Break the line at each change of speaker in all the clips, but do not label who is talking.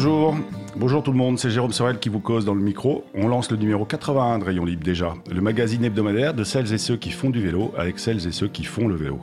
Bonjour, bonjour tout le monde, c'est Jérôme Sorel qui vous cause dans le micro. On lance le numéro 81 de Rayon Libre déjà, le magazine hebdomadaire de celles et ceux qui font du vélo avec celles et ceux qui font le vélo.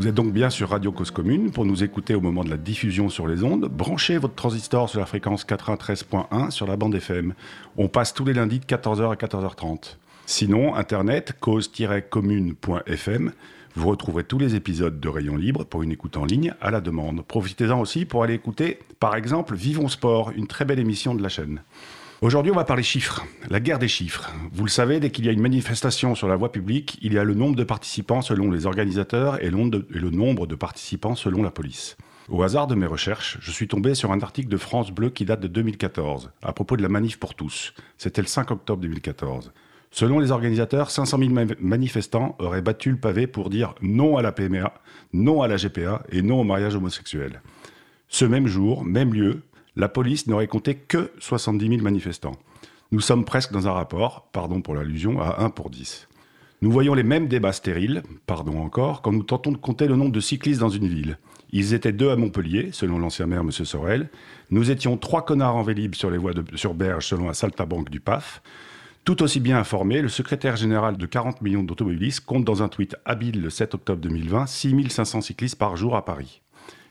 Vous êtes donc bien sur Radio Cause Commune pour nous écouter au moment de la diffusion sur les ondes. Branchez votre transistor sur la fréquence 93.1 sur la bande FM. On passe tous les lundis de 14h à 14h30. Sinon, internet cause-commune.fm vous retrouverez tous les épisodes de Rayon Libre pour une écoute en ligne à la demande. Profitez-en aussi pour aller écouter, par exemple, Vivons Sport, une très belle émission de la chaîne. Aujourd'hui, on va parler chiffres, la guerre des chiffres. Vous le savez, dès qu'il y a une manifestation sur la voie publique, il y a le nombre de participants selon les organisateurs et le nombre de participants selon la police. Au hasard de mes recherches, je suis tombé sur un article de France Bleu qui date de 2014, à propos de la manif pour tous. C'était le 5 octobre 2014. Selon les organisateurs, 500 000 manifestants auraient battu le pavé pour dire non à la PMA, non à la GPA et non au mariage homosexuel. Ce même jour, même lieu, la police n'aurait compté que 70 000 manifestants. Nous sommes presque dans un rapport, pardon pour l'allusion, à 1 pour 10. Nous voyons les mêmes débats stériles, pardon encore, quand nous tentons de compter le nombre de cyclistes dans une ville. Ils étaient deux à Montpellier, selon l'ancien maire M. Sorel. Nous étions trois connards en vélib sur les voies de, sur Berge, selon la saltabanque du PAF. Tout aussi bien informé, le secrétaire général de 40 millions d'automobilistes compte dans un tweet habile le 7 octobre 2020 6500 cyclistes par jour à Paris.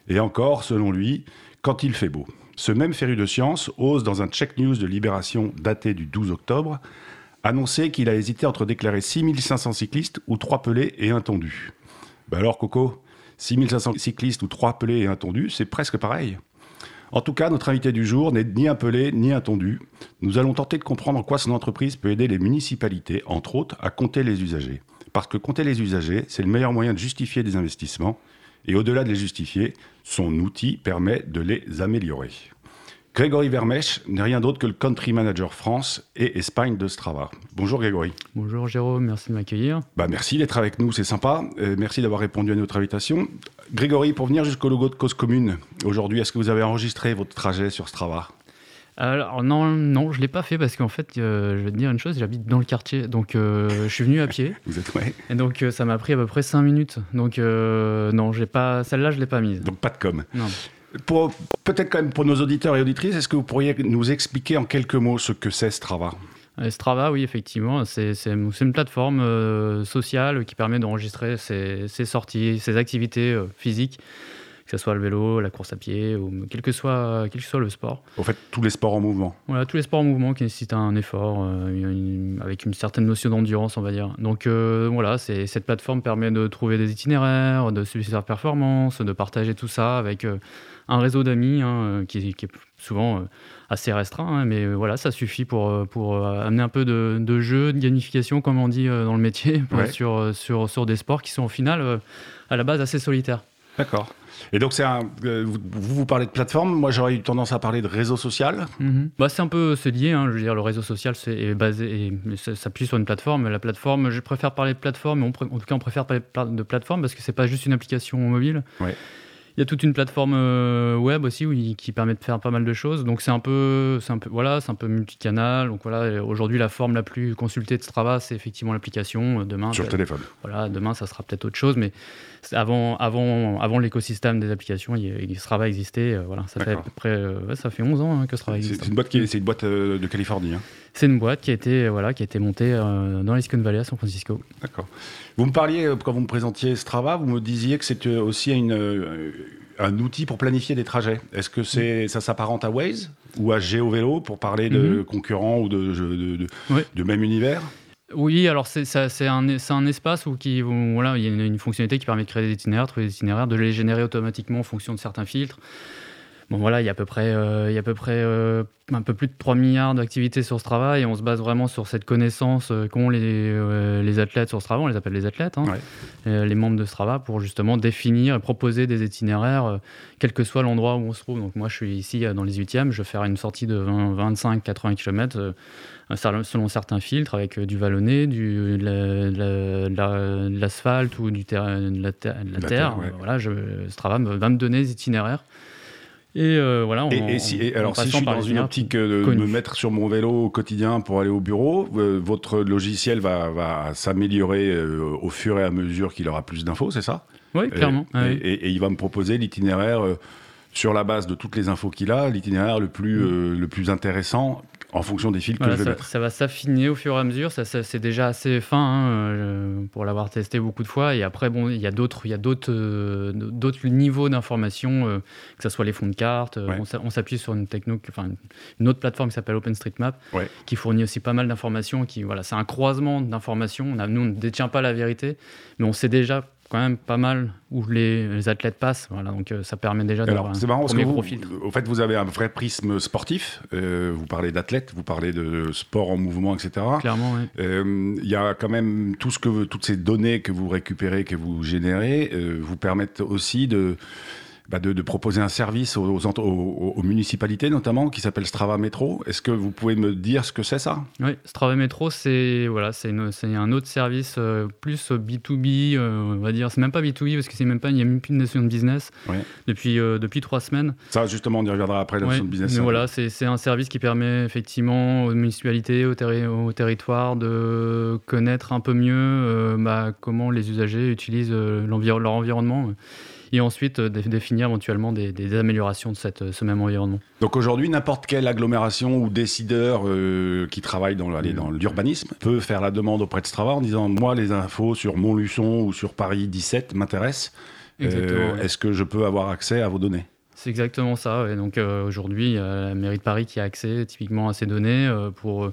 Et encore, selon lui, quand il fait beau. Ce même féru de science ose, dans un check news de Libération daté du 12 octobre, annoncer qu'il a hésité entre déclarer 6500 cyclistes ou 3 pelés et un tondu. Ben alors, Coco, 6500 cyclistes ou 3 pelés et un tondu, c'est presque pareil. En tout cas, notre invité du jour n'est ni un pelé ni un tondu. Nous allons tenter de comprendre en quoi son entreprise peut aider les municipalités, entre autres, à compter les usagers. Parce que compter les usagers, c'est le meilleur moyen de justifier des investissements. Et au-delà de les justifier, son outil permet de les améliorer. Grégory Vermèche n'est rien d'autre que le Country Manager France et Espagne de Strava. Bonjour Grégory.
Bonjour Jérôme, merci de m'accueillir.
Bah merci d'être avec nous, c'est sympa. Euh, merci d'avoir répondu à notre invitation. Grégory, pour venir jusqu'au logo de Cause Commune, aujourd'hui, est-ce que vous avez enregistré votre trajet sur Strava?
Alors non, non, je l'ai pas fait parce qu'en fait, euh, je vais te dire une chose, j'habite dans le quartier, donc euh, je suis venu à pied.
Vous êtes ouais.
Et donc ça m'a pris à peu près 5 minutes. Donc non, j'ai pas, celle-là, je l'ai pas mise.
Donc pas de com.
Non
peut-être quand même pour nos auditeurs et auditrices, est-ce que vous pourriez nous expliquer en quelques mots ce que c'est Strava?
Euh, Strava, oui, effectivement, c'est une plateforme euh, sociale qui permet d'enregistrer ses, sorties, ses activités euh, physiques, que ce soit le vélo, la course à pied, ou quel que soit, quel que soit le sport.
Au fait, tous les sports en mouvement.
Voilà, tous les sports en mouvement qui nécessitent un effort, avec une certaine notion d'endurance, on va dire. Donc voilà, cette plateforme permet de trouver des itinéraires, de suivre ses performances, de partager tout ça avec un réseau d'amis hein, euh, qui, est souvent euh, assez restreint, hein, mais euh, voilà, ça suffit pour, pour amener un peu de, de, jeu, de gamification, comme on dit dans le métier, sur, sur, sur des sports qui sont au final, à la base, assez solitaires.
D'accord. Et donc, c'est un, vous, vous parlez de plateforme. Moi, j'aurais eu tendance à parler de réseau social.
Mm-hmm. bah, c'est un peu c'est lié. Hein, je veux dire, le réseau social c'est basé et s'appuie sur une plateforme. La plateforme, je préfère parler de plateforme, en tout cas, on préfère parler de plateforme parce que c'est pas juste une application mobile.
Ouais.
Il y a toute une plateforme euh, web aussi qui permet de faire pas mal de choses. Donc c'est un peu, c'est un peu, voilà, c'est un peu multicanal. Donc voilà, aujourd'hui la forme la plus consultée de Strava, c'est effectivement l'application. Demain,
sur téléphone.
Voilà, demain ça sera peut-être autre chose, mais avant, avant, avant l'écosystème des applications, il, Strava existait. Euh, voilà, ça fait à peu près, euh, ça fait 11 ans hein, que Strava existe.
C'est une boîte qui, c'est une boîte de Californie. Hein.
C'est une boîte qui a été, voilà, qui a été montée dans Silicon Valley à San Francisco.
D'accord. Vous me parliez, quand vous me présentiez Strava, vous me disiez que c'était aussi une, un outil pour planifier des trajets. Est-ce que c'est, ça s'apparente à Waze ou à GeoVélo pour parler de mhm. concurrents ou de, de, de, même univers?
Oui, alors c'est, un, un, espace où, qui, voilà, il y a une, fonctionnalité qui permet de créer des itinéraires, trouver des itinéraires, de les générer automatiquement en fonction de certains filtres. Bon voilà, il y a à peu près, euh, il y a à peu près euh, un peu plus de 3 milliards d'activités sur Strava et on se base vraiment sur cette connaissance euh, qu'ont les, les athlètes sur Strava, on les appelle les athlètes, hein, les membres de Strava, pour justement définir et proposer des itinéraires, quel que soit l'endroit où on se trouve. Donc moi je suis ici dans les 8e, je vais faire une sortie de 25-80 km selon certains filtres avec du vallonné, du, de l'asphalte ou du de la, terre. Voilà, je, Strava va me donner des itinéraires et euh, voilà.
et, si, alors, si je suis dans une optique de me mettre sur mon vélo au quotidien pour aller au bureau, euh, votre logiciel va, va s'améliorer euh, au fur et à mesure qu'il aura plus d'infos, c'est ça?
Oui, clairement.
Et, il va me proposer l'itinéraire sur la base de toutes les infos qu'il a, l'itinéraire le plus, mm. le plus intéressant en fonction des fils que je vais
ça,
mettre.
Ça va s'affiner au fur et à mesure. Ça, c'est déjà assez fin hein, euh, pour l'avoir testé beaucoup de fois. Et après, bon, il y a d'autres, il y a d'autres, euh, d'autres niveaux d'information, euh, que ce soit les fonds de cartes. On s'appuie sur une techno, enfin une autre plateforme qui s'appelle OpenStreetMap, qui fournit aussi pas mal d'informations. Qui, voilà, c'est un croisement d'informations. nous, on ne détient pas la vérité, mais on sait déjà quand même pas mal où les, athlètes passent. Voilà, donc euh, ça permet déjà d'avoir un
marrant
premier
vous,
profil.
Au fait, vous avez un vrai prisme sportif. Euh, vous parlez d'athlètes, vous parlez de sport en mouvement, etc.
Clairement, oui.
Euh, il y a quand même tout ce que, toutes ces données que vous récupérez, que vous générez, vous permettent aussi de bah, de, proposer un service aux, aux, municipalités notamment qui s'appelle Strava Metro. Est-ce que vous pouvez me dire ce que c'est ça?
Oui, Strava Metro, c'est voilà, c'est un autre service euh, plus B2B, euh, on va dire. C'est même pas B2B parce que c'est même pas, il n'y a même plus de notion de business depuis, euh, depuis trois semaines.
Ça, justement, on y reviendra après la notion de business.
Mais voilà, c'est un service qui permet effectivement aux municipalités, aux, au territoires de connaître un peu mieux bah, comment les usagers utilisent leur environnement et ensuite euh, définir éventuellement des, améliorations de cette, euh, ce même environnement.
Donc aujourd'hui, n'importe quelle agglomération ou décideur euh, qui travaille dans, dans l'urbanisme peut faire la demande auprès de Strava en disant moi les infos sur Montluçon ou sur Paris 17 m'intéressent. Est-ce que je peux avoir accès à vos données?
C'est exactement ça. Et donc aujourd'hui, il y a la mairie de Paris qui a accès typiquement à ces données pour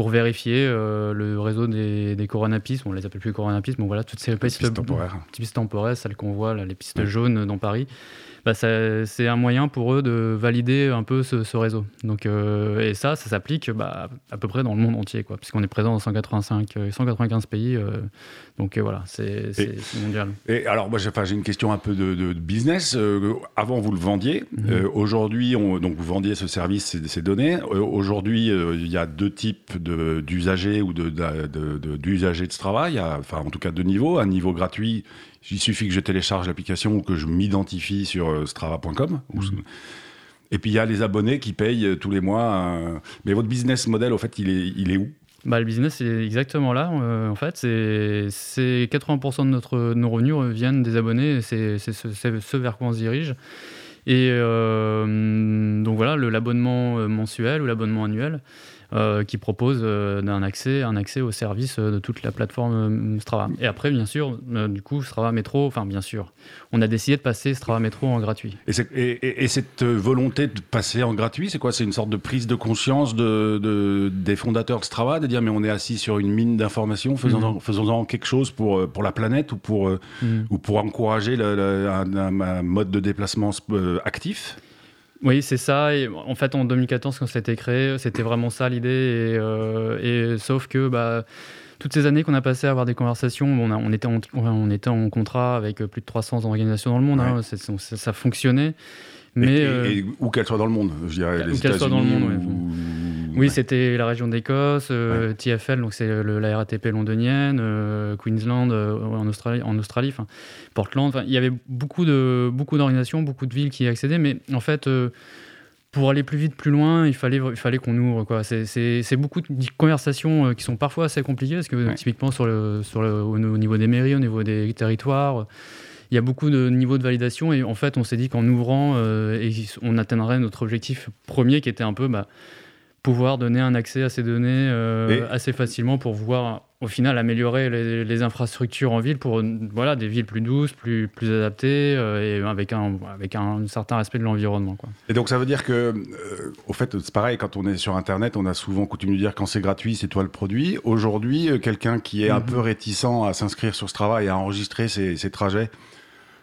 pour vérifier euh, le réseau des, des coronapistes. On les appelle plus coronapistes, mais voilà, toutes ces pistes,
temporaires.
pistes temporaires, celles qu'on voit, là, les pistes jaunes dans Paris bah, c'est un moyen pour eux de valider un peu ce, réseau. Donc, euh, et ça, ça s'applique bah, à peu près dans le monde entier, quoi, puisqu'on est présent dans 185, 195 euh, pays. Euh, donc voilà, c'est mondial.
Et alors, moi, j'ai une question un peu de, business. avant, vous le vendiez. Mhm. Aujourd'hui, donc vous vendiez ce service, ces, ces données. Aujourd'hui, il y a deux types d'usagers ou d'usagers de, de, de, Strava. enfin, en tout cas, deux niveaux. Un niveau gratuit il suffit que je télécharge l'application ou que je m'identifie sur euh, strava.com. Mhm. Et puis il y a les abonnés qui payent euh, tous les mois. Mais votre business model, au fait, il est, il est où?
Bah, le business, c'est exactement là. Euh, en fait, c'est 80% de, notre, nos revenus viennent des abonnés. C'est ce, vers quoi on se dirige. Et donc voilà, l'abonnement mensuel ou l'abonnement annuel. Euh, qui propose euh, un, accès, un accès au service euh, de toute la plateforme Strava. Et après, bien sûr, du coup, Strava Métro, enfin bien sûr, on a décidé de passer Strava Métro en gratuit.
Et, cette volonté de passer en gratuit, c'est quoi? C'est une sorte de prise de conscience de, des fondateurs Strava, de dire mais on est assis sur une mine d'informations, faisons-en mhm. faisons quelque chose pour, pour la planète ou pour, mhm. ou pour encourager un, mode de déplacement actif?
Oui, c'est ça. Et en fait, en 2014, quand ça a été créé, c'était vraiment ça l'idée. Et, euh, sauf que bah, toutes ces années qu'on a passé à avoir des conversations, on, on, était en, on était en contrat avec plus de 300 organisations dans le monde. Hein, ça fonctionnait.
Mais, et, euh, où qu'elle soit dans le monde, je dirais.
Les où qu'elle soit dans le monde, Oui, c'était la région d'Écosse, euh, TFL, donc c'est la RATP londonienne, euh, Queensland en Australie, en Australie Portland. Il y avait beaucoup de beaucoup d'organisations, beaucoup de villes qui y accédaient, mais en fait pour aller plus vite, plus loin, il fallait, il fallait qu'on ouvre. Quoi. C'est, beaucoup de conversations qui sont parfois assez compliquées, parce que typiquement sur le, sur le, au niveau des mairies, au niveau des territoires, il y a beaucoup de niveaux de validation et en fait on s'est dit qu'en ouvrant euh, on atteindrait notre objectif premier qui était un peu bah, pouvoir donner un accès à ces données euh, assez facilement pour pouvoir au final améliorer les, infrastructures en ville pour voilà des villes plus douces, plus plus adaptées euh, et avec un avec un, certain respect de l'environnement quoi.
Et donc ça veut dire que au fait c'est pareil quand on est sur internet, on a souvent coutume de dire quand c'est gratuit, c'est toi le produit. Aujourd'hui, quelqu'un qui est un mhm. peu réticent à s'inscrire sur ce travail à enregistrer ses, ses trajets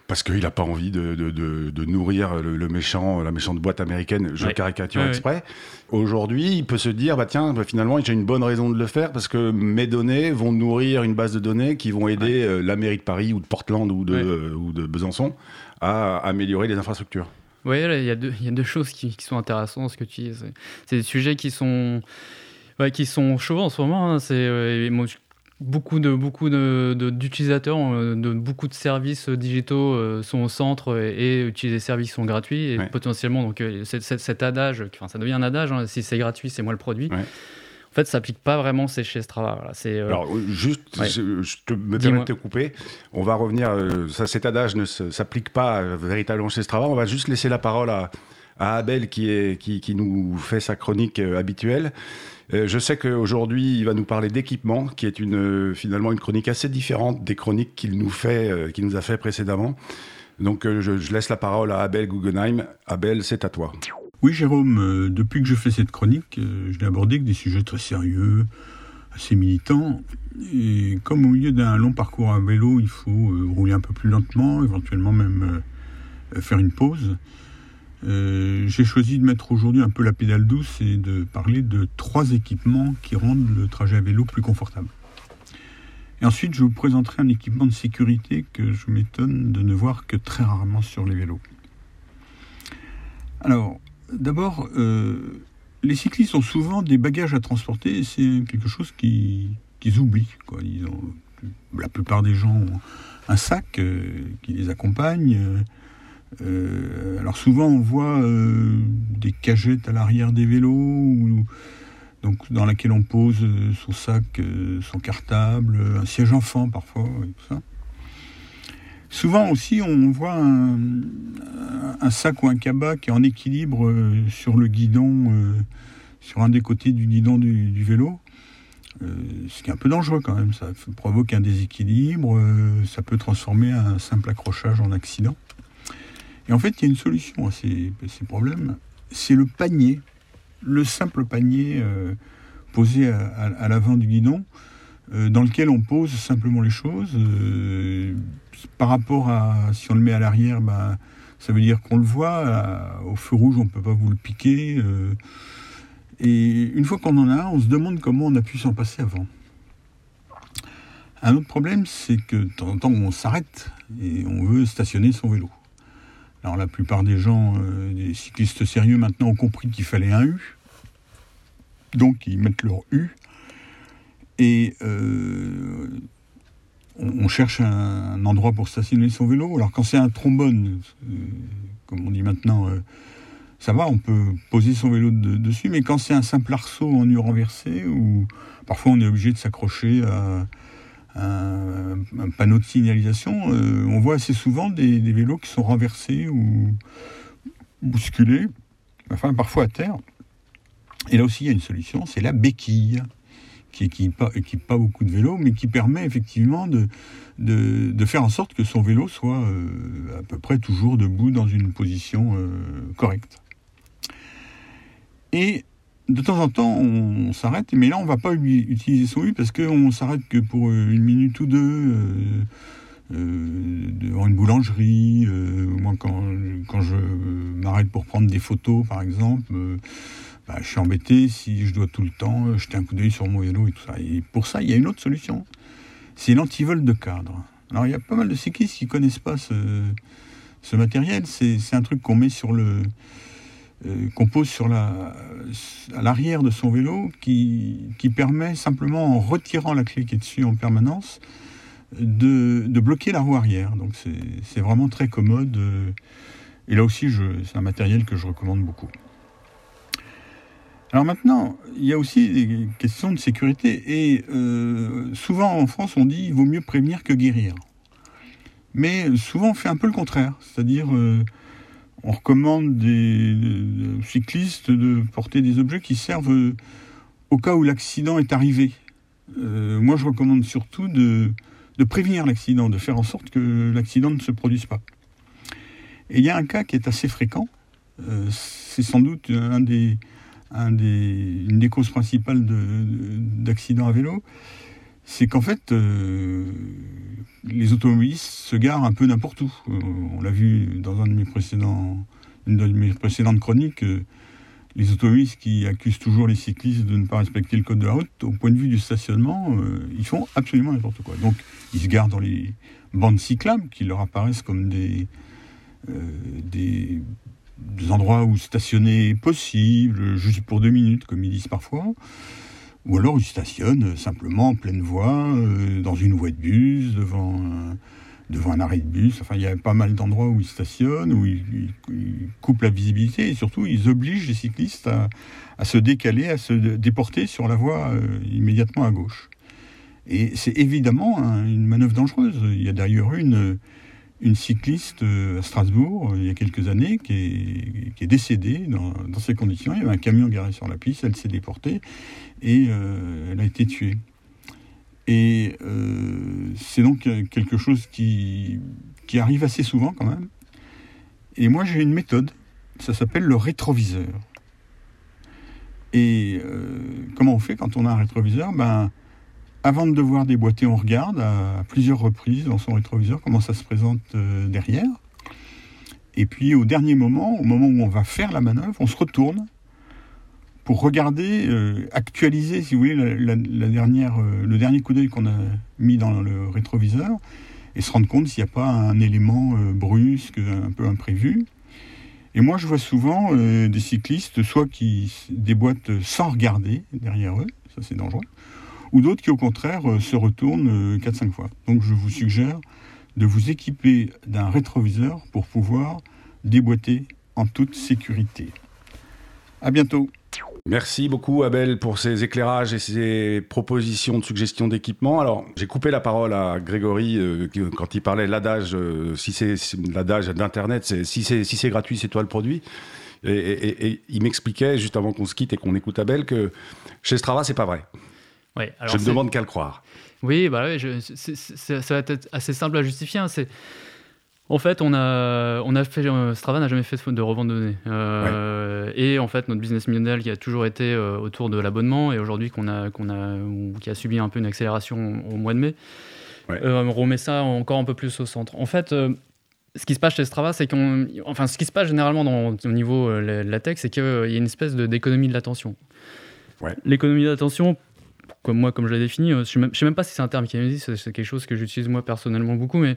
parce qu'il n'a pas envie de, de, de, nourrir le, méchant, la méchante boîte américaine, je caricature exprès. Aujourd'hui, il peut se dire, bah tiens, bah, finalement, j'ai une bonne raison de le faire parce que mes données vont nourrir une base de données qui vont aider euh, la mairie de Paris ou de Portland ou de, ou de Besançon à améliorer les infrastructures.
Oui, il y, a deux, y a deux choses qui, qui sont intéressantes ce que tu dis. C'est des sujets qui sont, ouais, qui sont chauds en ce moment. Hein. C'est, euh, beaucoup de beaucoup d'utilisateurs, de, de, beaucoup de services digitaux euh, sont au centre et, et les services sont gratuits et potentiellement donc euh, cet adage, enfin ça devient un adage, hein, si c'est gratuit c'est moi le produit. En fait, ça s'applique pas vraiment chez Strava.
c'est, Alors, juste, je, te me permets de te couper. On va revenir. ça, cet adage ne s'applique pas véritablement chez Strava. On va juste laisser la parole à, Abel qui, est, qui, qui, nous fait sa chronique habituelle. Je sais qu'aujourd'hui, il va nous parler d'équipement, qui est une, finalement une chronique assez différente des chroniques qu'il nous, fait, qu'il nous a fait précédemment. Donc euh, je, laisse la parole à Abel Guggenheim. Abel, c'est à toi.
Oui, Jérôme, euh, depuis que je fais cette chronique, euh, je l'ai abordé avec des sujets très sérieux, assez militants. Et comme au milieu d'un long parcours à vélo, il faut rouler un peu plus lentement, éventuellement même faire une pause. J'ai choisi de mettre aujourd'hui un peu la pédale douce et de parler de trois équipements qui rendent le trajet à vélo plus confortable. Et ensuite, je vous présenterai un équipement de sécurité que je m'étonne de ne voir que très rarement sur les vélos. Alors, d'abord, euh, les cyclistes ont souvent des bagages à transporter et c'est quelque chose qu'ils oublient. La plupart des gens ont un sac euh, qui les accompagne. Euh, alors souvent, on voit des cagettes à l'arrière des vélos dans laquelle on pose euh, son sac, euh, son cartable, un siège enfant parfois. Souvent aussi, on voit un, sac ou un cabas qui est en équilibre euh, sur le guidon, sur un des côtés du guidon du, vélo. ce qui est un peu dangereux quand même, ça provoque un déséquilibre, ça peut transformer un simple accrochage en accident. Et en fait, il y a une solution à ces problèmes, c'est le panier le simple panier euh, posé à, l'avant du guidon, euh, dans lequel on pose simplement les choses. Euh, par rapport à si on le met à l'arrière, bah, ça veut dire qu'on le voit. au feu rouge, on ne peut pas vous le piquer. et une fois qu'on en a on se demande comment on a pu s'en passer avant. Un autre problème, c'est que de temps en temps, on s'arrête et on veut stationner son vélo. Alors la plupart des gens, euh, des cyclistes sérieux maintenant, ont compris qu'il fallait un U. Donc ils mettent leur U. Et euh, on, cherche un, endroit pour stationner son vélo. Alors quand c'est un trombone, euh, comme on dit maintenant, ça va, on peut poser son vélo dessus. Mais quand c'est un simple arceau en U renversé, ou parfois on est obligé de s'accrocher à un, panneau de signalisation, euh, on voit assez souvent des, vélos qui sont renversés ou bousculés, enfin parfois à terre. Et là aussi, il y a une solution, c'est la béquille, qui équipe pas, beaucoup de vélos, mais qui permet effectivement de, de, faire en sorte que son vélo soit euh, à peu près toujours debout dans une position euh, correcte. Et de temps en temps, on, s'arrête, mais là, on ne va pas utiliser son U parce qu'on s'arrête que pour euh, une minute ou deux euh, euh, devant une boulangerie. moi, quand, je m'arrête pour prendre des photos, par exemple, bah, je suis embêté si je dois tout le temps jeter un coup d'œil sur mon vélo et tout ça. Et pour ça, il y a une autre solution. C'est l'antivol de cadre. Alors, il y a pas mal de cyclistes qui ne connaissent pas ce matériel. C'est un truc qu'on met sur le euh, qu'on pose sur la, à l'arrière de son vélo qui, permet simplement en retirant la clé qui est dessus en permanence de, de bloquer la roue arrière. Donc c'est vraiment très commode. Euh, et là aussi, c'est un matériel que je recommande beaucoup. Alors maintenant, il y a aussi des questions de sécurité. Et euh, souvent en France, on dit il vaut mieux prévenir que guérir. Mais souvent, on fait un peu le contraire. C'est-à-dire, on recommande des, cyclistes de porter des objets qui servent euh, au cas où l'accident est arrivé. Euh, moi, je recommande surtout de, prévenir l'accident, de faire en sorte que l'accident ne se produise pas. Et il y a un cas qui est assez fréquent. Euh, c'est sans doute une des causes principales d'accidents à vélo. C'est qu'en fait, les automobilistes se garent un peu n'importe où. Euh, on l'a vu dans une de mes précédentes chroniques. Euh, les automobilistes qui accusent toujours les cyclistes de ne pas respecter le code de la route, au point de vue du stationnement, euh, ils font absolument n'importe quoi. Donc, ils se garent dans les bandes cyclables qui leur apparaissent comme des, des, des endroits où stationner est possible, juste pour deux minutes, comme ils disent parfois. Ou alors ils stationnent simplement en pleine voie, euh, dans une voie de bus, devant un arrêt de bus. Enfin, il y a pas mal d'endroits où ils stationnent, où ils, coupent la visibilité et surtout ils obligent les cyclistes à, se décaler, à se déporter sur la voie euh, immédiatement à gauche. Et c'est évidemment une manœuvre dangereuse. Il y a d'ailleurs une, une cycliste euh, à Strasbourg, euh, il y a quelques années, qui est, décédée dans, ces conditions. Il y avait un camion garé sur la piste, elle s'est déportée et elle a été tuée. Et euh, c'est donc quelque chose qui, qui arrive assez souvent quand même. Et moi j'ai une méthode, ça s'appelle le rétroviseur. Et euh, comment on fait quand on a un rétroviseur? Ben, Avant de devoir déboîter, on regarde à plusieurs reprises dans son rétroviseur comment ça se présente euh, derrière. Et puis au dernier moment, au moment où on va faire la manœuvre, on se retourne pour regarder, euh, actualiser, si vous voulez, euh, le dernier coup d'œil qu'on a mis dans le rétroviseur et se rendre compte s'il n'y a pas un élément brusque, un peu imprévu. Et moi, je vois souvent des cyclistes, soit qui déboîtent sans regarder derrière eux, ça c'est dangereux, ou d'autres qui au contraire se retournent 4-5 fois. Donc je vous suggère de vous équiper d'un rétroviseur pour pouvoir déboîter en toute sécurité. À bientôt.
Merci beaucoup Abel pour ces éclairages et ces propositions de suggestions d'équipement. Alors j'ai coupé la parole à Grégory euh, quand il parlait l'adage, euh, si c'est l'adage d'internet, si c'est si c'est gratuit, c'est toi le produit. Et, il m'expliquait juste avant qu'on se quitte et qu'on écoute Abel que chez Strava c'est pas vrai. Je ne demande qu'à le croire.
Oui, bah ça va être assez simple à justifier. Hein. c'est en fait, on a, on a fait, euh, Strava n'a jamais fait de revente de données. Euh, et en fait, notre business model qui a toujours été euh, autour de l'abonnement et aujourd'hui qu'on a, qu'on a, qui a subi un peu une accélération au mois de mai, on remet ça encore un peu plus au centre. En fait, ce qui se passe chez Strava, c'est qu'on, enfin, ce qui se passe généralement dans, au niveau de la tech, c'est qu'il y a une espèce d'économie de l'attention. L'économie de l'attention, comme moi, comme je l'ai défini, je ne sais, sais, même pas si c'est un terme qui existe, c'est quelque chose que j'utilise moi personnellement beaucoup, mais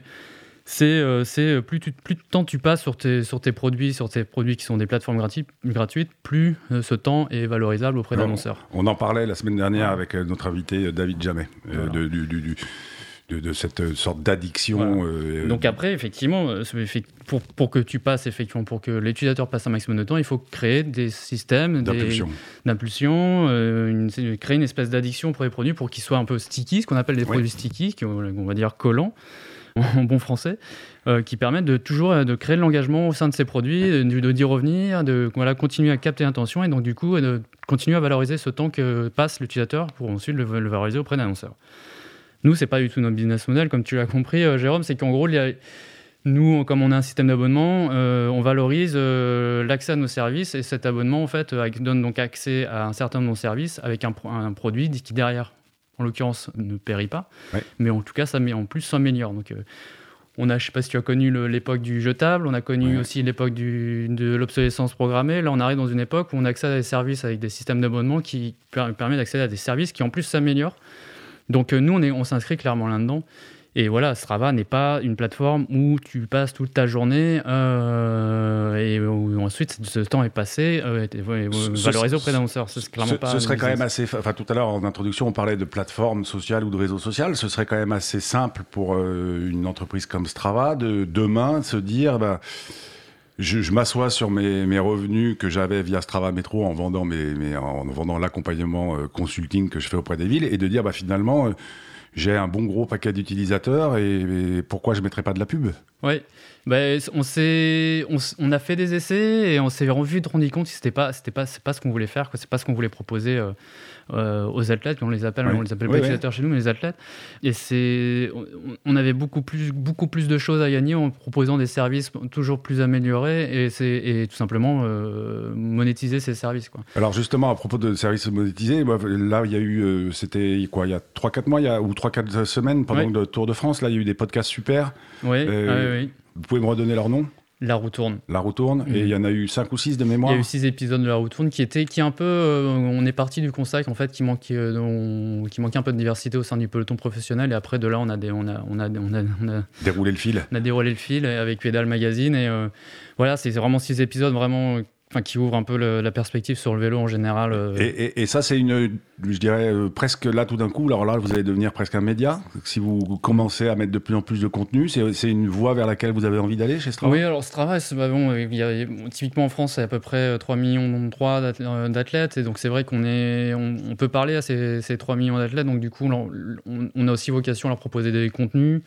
c'est euh, euh, plus, plus de temps tu passes sur tes, sur tes produits, sur tes produits qui sont des plateformes gratuites, plus euh, ce temps est valorisable auprès d'annonceurs.
On en parlait la semaine dernière avec notre invité David Jamet, du, de, cette sorte d'addiction.
Donc après, effectivement, pour, pour, que tu passes, effectivement, pour que l'utilisateur passe un maximum de temps, il faut créer des systèmes d'impulsion, créer une espèce d'addiction pour les produits pour qu'ils soient un peu sticky, ce qu'on appelle des produits sticky, on va dire collants en bon français, euh, qui permettent de toujours euh, de créer de l'engagement au sein de ces produits, de, d'y revenir, de voilà, continuer à capter l'attention et donc du coup de continuer à valoriser ce temps que passe l'utilisateur pour ensuite le, valoriser auprès d'annonceurs. Nous, c'est pas du tout notre business model, comme tu l'as compris, euh, Jérôme, c'est qu'en gros, nous, comme on a un système d'abonnement, on valorise l'accès à nos services et cet abonnement, en fait, donne donc accès à un certain nombre de services avec un, un produit qui derrière en l'occurrence, ne périt pas. Mais en tout cas, ça met en plus s'améliore. Donc, euh, on a, je sais pas si tu as connu l'époque du jetable, on a connu aussi l'époque de l'obsolescence programmée. Là, on arrive dans une époque où on accède à des services avec des systèmes d'abonnement qui permettent d'accéder à des services qui en plus s'améliorent. Donc, euh, nous, on, on s'inscrit clairement là-dedans. Et voilà, Strava n'est pas une plateforme où tu passes toute ta journée euh, et où ensuite ce temps est passé, euh, valorisé auprès d'annonceurs.
Ce, ce serait quand même assez. Enfin, tout à l'heure en introduction, on parlait de plateforme sociale ou de réseau social. Ce serait quand même assez simple pour euh, une entreprise comme Strava de demain se dire. Bah, je, m'assois sur mes, revenus que j'avais via Strava Métro en vendant, l'accompagnement euh, consulting que je fais auprès des villes et de dire bah, finalement j'ai un bon gros paquet d'utilisateurs et, pourquoi je ne mettrais pas de la pub?
Oui, ben, on, on, on, a fait des essais et on s'est rendu compte que ce n'était pas, pas, pas ce qu'on voulait faire, ce n'est pas ce qu'on voulait proposer. Euh, euh, aux athlètes, on les appelle, on les appelle pas utilisateurs chez nous, mais les athlètes. Et c'est, on avait beaucoup plus, beaucoup plus de choses à gagner en proposant des services toujours plus améliorés et, c'est, et tout simplement euh, monétiser ces services. Quoi.
Alors justement, à propos de services monétisés, là, il y a eu, c'était quoi, il y a 3-4 mois, il y a, ou 3-4 semaines pendant le Tour de France, là, il y a eu des podcasts super.
Oui, oui.
Vous pouvez me redonner leur nom?
La roue tourne.
La roue tourne. Et il y en a eu 5 ou 6 de mémoire?
Il y a eu 6 épisodes de La roue tourne qui étaient qui un peu. Euh, on est parti du constat qu'en fait, qui manquait, euh, qui manquait un peu de diversité au sein du peloton professionnel. Et après, de là, on a, des, on a, on a, on a,
déroulé le fil.
On a déroulé le fil avec Pédale Magazine. Et euh, voilà, c'est vraiment 6 épisodes vraiment enfin, qui ouvre un peu la perspective sur le vélo en général. Euh.
Et, ça, c'est une, je dirais, euh, presque là tout d'un coup, alors là, vous allez devenir presque un média. Si vous commencez à mettre de plus en plus de contenu, c'est une voie vers laquelle vous avez envie d'aller chez Strava?
Oui, alors Strava, bah bon, il y a, typiquement en France, c'est à peu près 3 millions 3 d'athlètes. Et donc, c'est vrai qu'on est, on, peut parler à ces, ces 3 millions d'athlètes. Donc, du coup, on, a aussi vocation à leur proposer des contenus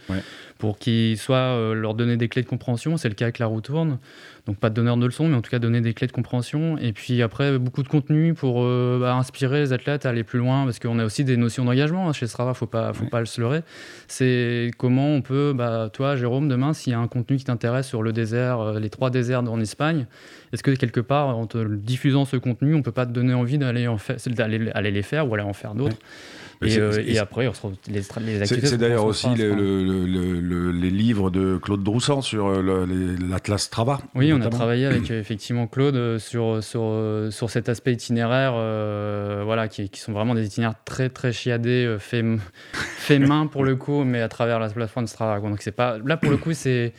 pour qu'ils soient, leur donner des clés de compréhension. C'est le cas avec la roue tourne. Donc pas de donneur de leçons, mais en tout cas donner des clés de compréhension. Et puis après, beaucoup de contenu pour euh, bah, inspirer les athlètes à aller plus loin, parce qu'on a aussi des notions d'engagement hein, chez Strava, faut pas, faut pas le leurrer. C'est comment on peut, bah, toi Jérôme, demain, s'il y a un contenu qui t'intéresse sur le désert, euh, les trois déserts en Espagne, est-ce que quelque part, en te diffusant ce contenu, on peut pas te donner envie d'aller aller les faire ou aller en faire d'autres? Euh, et, après, on se les, les activités.
C'est d'ailleurs aussi les livres de Claude Droussan sur euh, l'Atlas Strava.
Oui, on a travaillé avec euh, effectivement Claude sur, sur, sur cet aspect itinéraire, voilà, qui, qui, sont vraiment des itinéraires très très chiadés, faits fait main pour le coup, mais à travers la plateforme Strava. Donc c'est pas là pour le coup c'est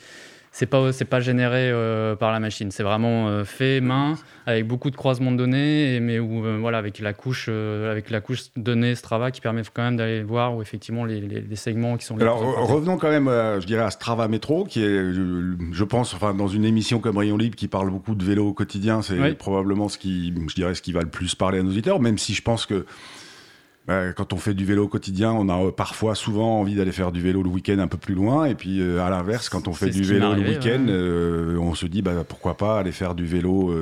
c'est pas c'est pas généré euh, par la machine. C'est vraiment euh, fait main avec beaucoup de croisements de données mais où euh, voilà avec la couche avec la couche données Strava qui permet quand même d'aller voir où effectivement les, les, segments qui sont
alors revenons quand même je dirais à Strava Métro qui est je pense enfin dans une émission comme Rayon Libre qui parle beaucoup de vélo au quotidien c'est probablement ce qui je dirais ce qui va le plus parler à nos auditeurs même si je pense que quand on fait du vélo au quotidien, on a euh, parfois souvent envie d'aller faire du vélo le week-end un peu plus loin. Et puis euh, à l'inverse, quand on fait du vélo le week-end, euh, on se dit bah, pourquoi pas aller faire du vélo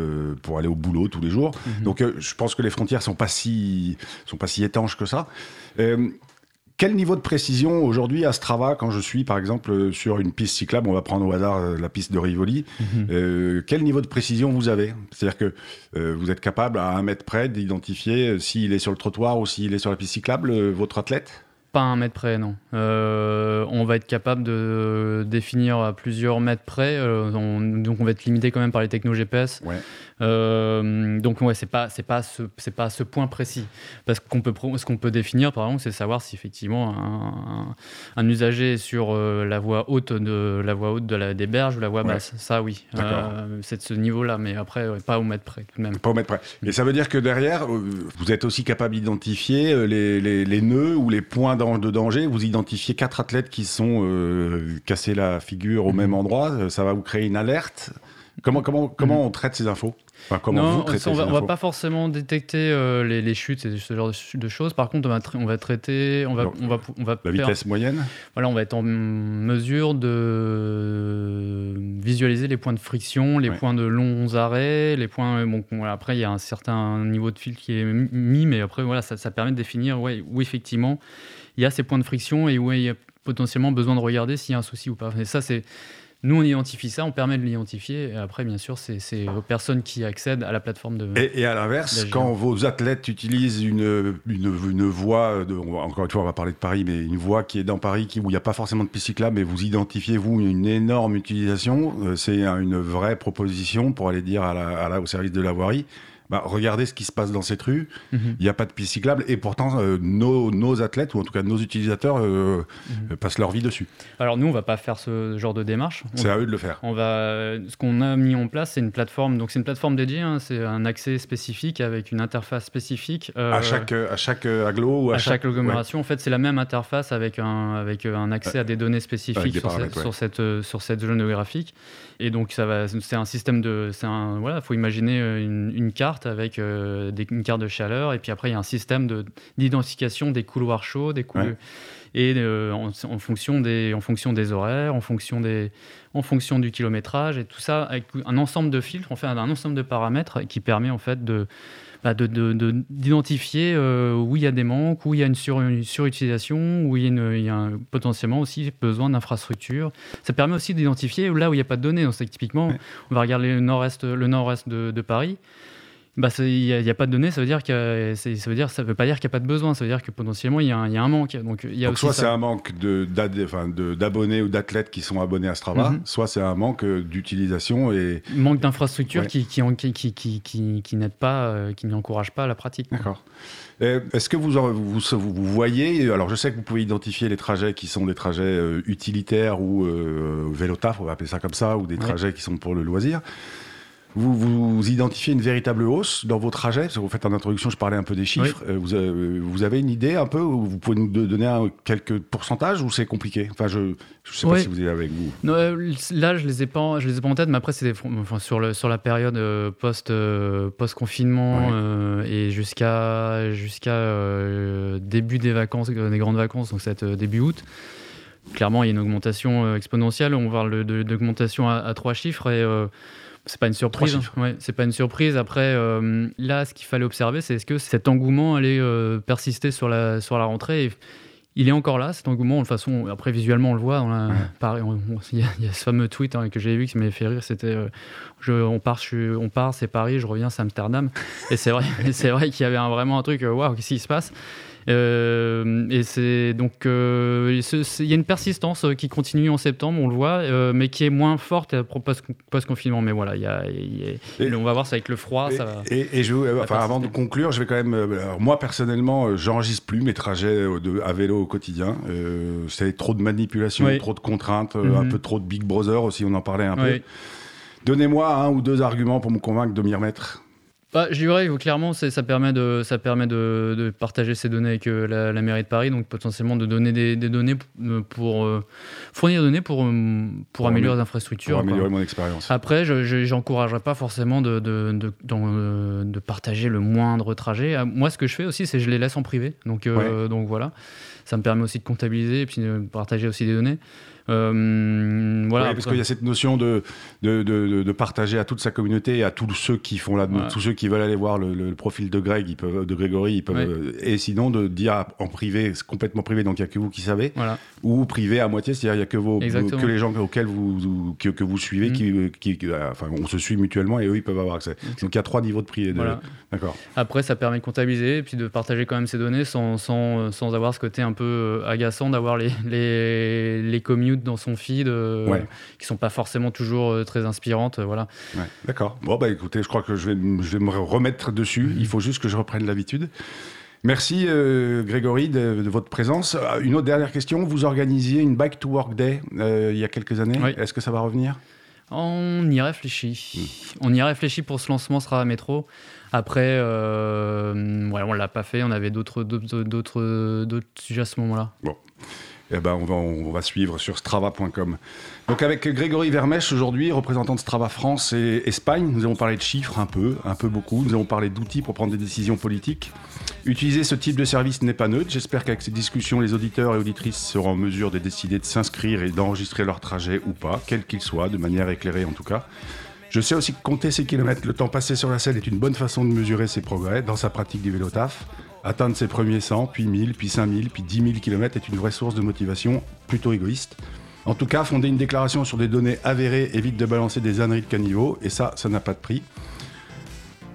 pour aller au boulot tous les jours. Mhm. Donc je pense que les frontières sont pas si sont pas si étanches que ça. Quel niveau de précision aujourd'hui à Strava, quand je suis par exemple sur une piste cyclable, on va prendre au hasard euh, la piste de Rivoli, mhm. euh, quel niveau de précision vous avez? C'est-à-dire que euh, vous êtes capable à un mètre près d'identifier s'il est sur le trottoir ou s'il est sur la piste cyclable, votre athlète?
Pas un mètre près, non. Euh, on va être capable de définir à plusieurs mètres près. Euh, donc on va être limité quand même par les techno GPS. Euh, donc ouais, c'est pas c'est pas ce c'est pas ce point précis. Parce qu'on peut ce qu'on peut définir par exemple, c'est savoir si effectivement un, usager est sur la voie haute de la voie haute de la des berges ou la voie basse. Ça oui. c'est de ce niveau-là, mais après pas au mètre près tout de même.
Pas au mètre près. Et ça veut dire que derrière, vous êtes aussi capable d'identifier les, les, les nœuds ou les points de danger, vous identifiez quatre athlètes qui sont euh, cassés la figure au mhm. même endroit, euh, ça va vous créer une alerte. Comment, comment, comment mhm. on traite ces infos
non, on va, va pas forcément détecter euh, les, chutes et ce genre de, choses. Par contre, on va, on va traiter, on va, on va, on va
la vitesse moyenne.
Voilà, on va être en mesure de visualiser les points de friction, les points de longs arrêts, les points. Bon, après, il y a un certain niveau de fil qui est mis, mais après, voilà, ça, ça permet de définir ouais, où effectivement il y a ces points de friction et où il y a potentiellement besoin de regarder s'il y a un souci ou pas. Et ça, c'est nous, on identifie ça, on permet de l'identifier. Et après, bien sûr, c'est aux personnes qui accèdent à la plateforme de.
Et, à l'inverse, quand vos athlètes utilisent une, une, voie, de, encore une fois, on va parler de Paris, mais une voie qui est dans Paris, qui, où il n'y a pas forcément de piste cyclable, mais vous identifiez, vous, une énorme utilisation, euh, c'est une vraie proposition pour aller dire à la, au service de la voirie bah, regardez ce qui se passe dans cette rue, mhm. il n'y a pas de piste cyclable, et pourtant euh, nos, athlètes, ou en tout cas nos utilisateurs, euh, mhm. passent leur vie dessus.
Alors nous, on ne va pas faire ce genre de démarche.
C'est à eux de le faire.
On va, ce qu'on a mis en place, c'est une plateforme, donc c'est une plateforme dédiée, hein, c'est un accès spécifique avec une interface spécifique.
Euh, à chaque, à chaque aglo ou
à, chaque, agglomération, en fait, c'est la même interface avec un, avec un accès à des données spécifiques sur, cette, sur, cette, sur cette zone géographique. Et donc, ça va, c'est un système de, un, voilà, faut imaginer une, une carte avec euh, des, une carte de chaleur. Et puis après, il y a un système d'identification des couloirs chauds, des couloirs, et euh, en, fonction des, en fonction des horaires, en fonction, des, en fonction du kilométrage, et tout ça avec un ensemble de filtres, on fait un ensemble de paramètres qui permet en fait de bah, d'identifier de, euh, où il y a des manques, où il y a une, surutilisation, où il y a, potentiellement aussi besoin d'infrastructures. Ça permet aussi d'identifier là où il n'y a pas de données. Donc, typiquement, on va regarder le nord-est nord de, de Paris bah, il n'y a, pas de données, ça veut dire que ça veut dire ça veut pas dire qu'il n'y a pas de besoin, ça veut dire que potentiellement il y, a un manque. Donc, il y a
donc soit c'est un manque d'abonnés ou d'athlètes qui sont abonnés à Strava, mhm. soit c'est un manque d'utilisation et
manque d'infrastructure qui qui, qui, qui, qui, qui n'aide pas, euh, qui n'encourage pas la pratique.
D'accord. Est-ce que vous, vous, vous, voyez, alors je sais que vous pouvez identifier les trajets qui sont des trajets euh, utilitaires ou euh, vélotaf, on va appeler ça comme ça, ou des trajets qui sont pour le loisir. Vous, vous identifiez une véritable hausse dans vos trajets? Vous faites en introduction, je parlais un peu des chiffres. Euh, vous, avez, vous, avez, une idée un peu Vous pouvez nous donner un, quelques pourcentages ou c'est compliqué? Enfin, je ne sais pas si vous êtes avec vous.
Non, euh, là, je ne les, ai pas, je les ai pas en tête, mais après, c'est enfin, sur, le, sur la période euh, post, post confinement et jusqu'à jusqu'à début des vacances, des grandes vacances, donc c'est début août clairement, il y a une augmentation exponentielle. On parle d'augmentation à, à, trois chiffres et c'est pas une surprise. Ouais, c'est pas une surprise. Après, euh, là, ce qu'il fallait observer, c'est est-ce que cet engouement allait euh, persister sur la, sur la rentrée il est encore là, cet engouement. De toute façon, après, visuellement, on le voit. il, y a, ce fameux tweet hein, que j'ai vu qui m'a fait rire. C'était euh, on part, on part c'est Paris, je reviens, c'est Amsterdam. et c'est vrai, c'est vrai qu'il y avait vraiment un truc, waouh, qu'est-ce qui se passe? Euh, et c'est donc euh, il y a une persistance euh, qui continue en septembre, on le voit, mais qui est moins forte post-confinement. Mais voilà, y a, on va voir ça avec le froid.
Et,
ça va,
et, je, enfin, avant de conclure, je vais quand même. moi personnellement, j'enregistre plus mes trajets de, à vélo au quotidien. c'est trop de manipulation, trop de contraintes, un mhm. peu trop de Big Brother aussi. On en parlait un peu. Donnez-moi un ou deux arguments pour me convaincre de m'y remettre.
Bah, je dirais clairement, ça permet, de, ça permet de, partager ces données avec euh, la, mairie de Paris, donc potentiellement de donner des, données euh, pour, euh, fournir des données pour, pour, améliorer les infrastructures.
Pour améliorer mon expérience.
Après, je n'encouragerais pas forcément de, de, partager le moindre trajet. Moi, ce que je fais aussi, c'est que je les laisse en privé. Donc, donc voilà, ça me permet aussi de comptabiliser et puis de partager aussi des données.
Euh, voilà, parce qu'il y a cette notion de de, de, partager à toute sa communauté et à tous ceux qui font la, tous ceux qui veulent aller voir le, profil de Greg, ils peuvent, de Grégory, ils peuvent, et sinon de dire en privé, complètement privé, donc il n'y a que vous qui savez, ou privé à moitié, c'est-à-dire il n'y a que, vos, que les gens auxquels vous, que, que vous suivez, mm. qui, qui, enfin, on se suit mutuellement et eux ils peuvent avoir accès. Donc il y a trois niveaux de prix.
D'accord. Après, ça permet de comptabiliser et puis de partager quand même ces données sans, sans, sans avoir ce côté un peu euh, agaçant d'avoir les, les, les dans son feed euh, qui sont pas forcément toujours euh, très inspirantes. Euh, voilà.
D'accord. Bon, bah écoutez, je crois que je vais, je vais me remettre dessus. Il faut juste que je reprenne l'habitude. Merci Grégory de, votre présence. Une autre dernière question. Vous organisiez une Bike to Work Day il y a quelques années. Est-ce que ça va revenir?
On y réfléchit. Hmm. On y réfléchit pour ce lancement sera à métro. Après, euh, ouais, on l'a pas fait. On avait d'autres sujets à ce moment-là.
Bon eh ben, on, va, suivre sur strava.com. Donc avec Grégory Vermèche aujourd'hui, représentant de Strava France et Espagne, nous allons parler de chiffres un peu, un peu beaucoup. Nous allons parler d'outils pour prendre des décisions politiques. Utiliser ce type de service n'est pas neutre. J'espère qu'avec ces discussions, les auditeurs et auditrices seront en mesure de décider de s'inscrire et d'enregistrer leur trajet ou pas, quel qu'il soit, de manière éclairée en tout cas. Je sais aussi que compter ses kilomètres, le temps passé sur la selle est une bonne façon de mesurer ses progrès dans sa pratique du vélo taf. Atteindre ses premiers 100, puis 1000, puis 5000, puis 10 000 km est une vraie source de motivation plutôt égoïste. En tout cas, fonder une déclaration sur des données avérées évite de balancer des âneries de caniveau, et ça, ça n'a pas de prix.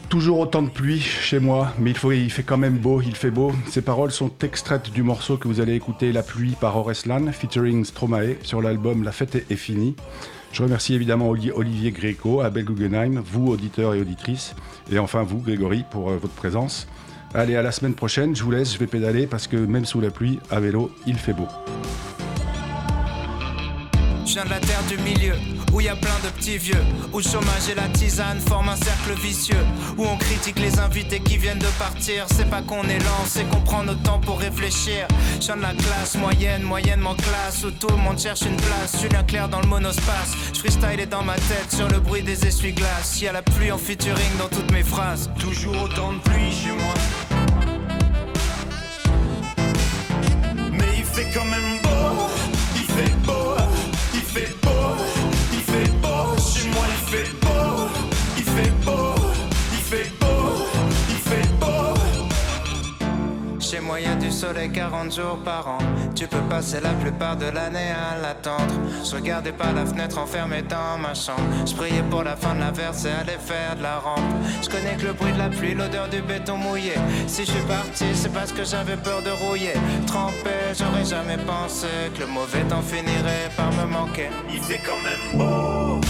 Toujours autant de pluie chez moi, mais il, faut, fait quand même beau, il fait beau. Ces paroles sont extraites du morceau que vous allez écouter, La pluie par Oreslan, featuring Stromae, sur l'album La fête est finie. Je remercie évidemment Olivier Gréco, Abel Guggenheim, vous auditeurs et auditrices, et enfin vous Grégory pour euh, votre présence. Allez, à la semaine prochaine. Je vous laisse, je vais pédaler parce que même sous la pluie, à vélo, il fait beau.
Je viens de la terre du milieu, où il y a plein de petits vieux, où le chômage et la tisane forment un cercle vicieux, où on critique les invités qui viennent de partir. C'est pas qu'on est lent, c'est qu'on prend notre temps pour réfléchir. Je viens de la classe moyenne, moyennement classe, où tout le monde cherche une place. Julien Clair dans le monospace, je freestyle est dans ma tête sur le bruit des essuie-glaces. Y a la pluie en featuring dans toutes mes phrases. Toujours autant de pluie chez moi. Il fait quand même beau, il fait beau. Chez moi a du soleil 40 jours par an. Tu peux passer la plupart de l'année à l'attendre. Je regardais par la fenêtre enfermé dans ma chambre. Je priais pour la fin de la verse et aller faire de la rampe. Je connais que le bruit de la pluie, l'odeur du béton mouillé. Si je suis parti, c'est parce que j'avais peur de rouiller. Trempé, j'aurais jamais pensé que le mauvais temps finirait par me manquer. Il fait quand même beau.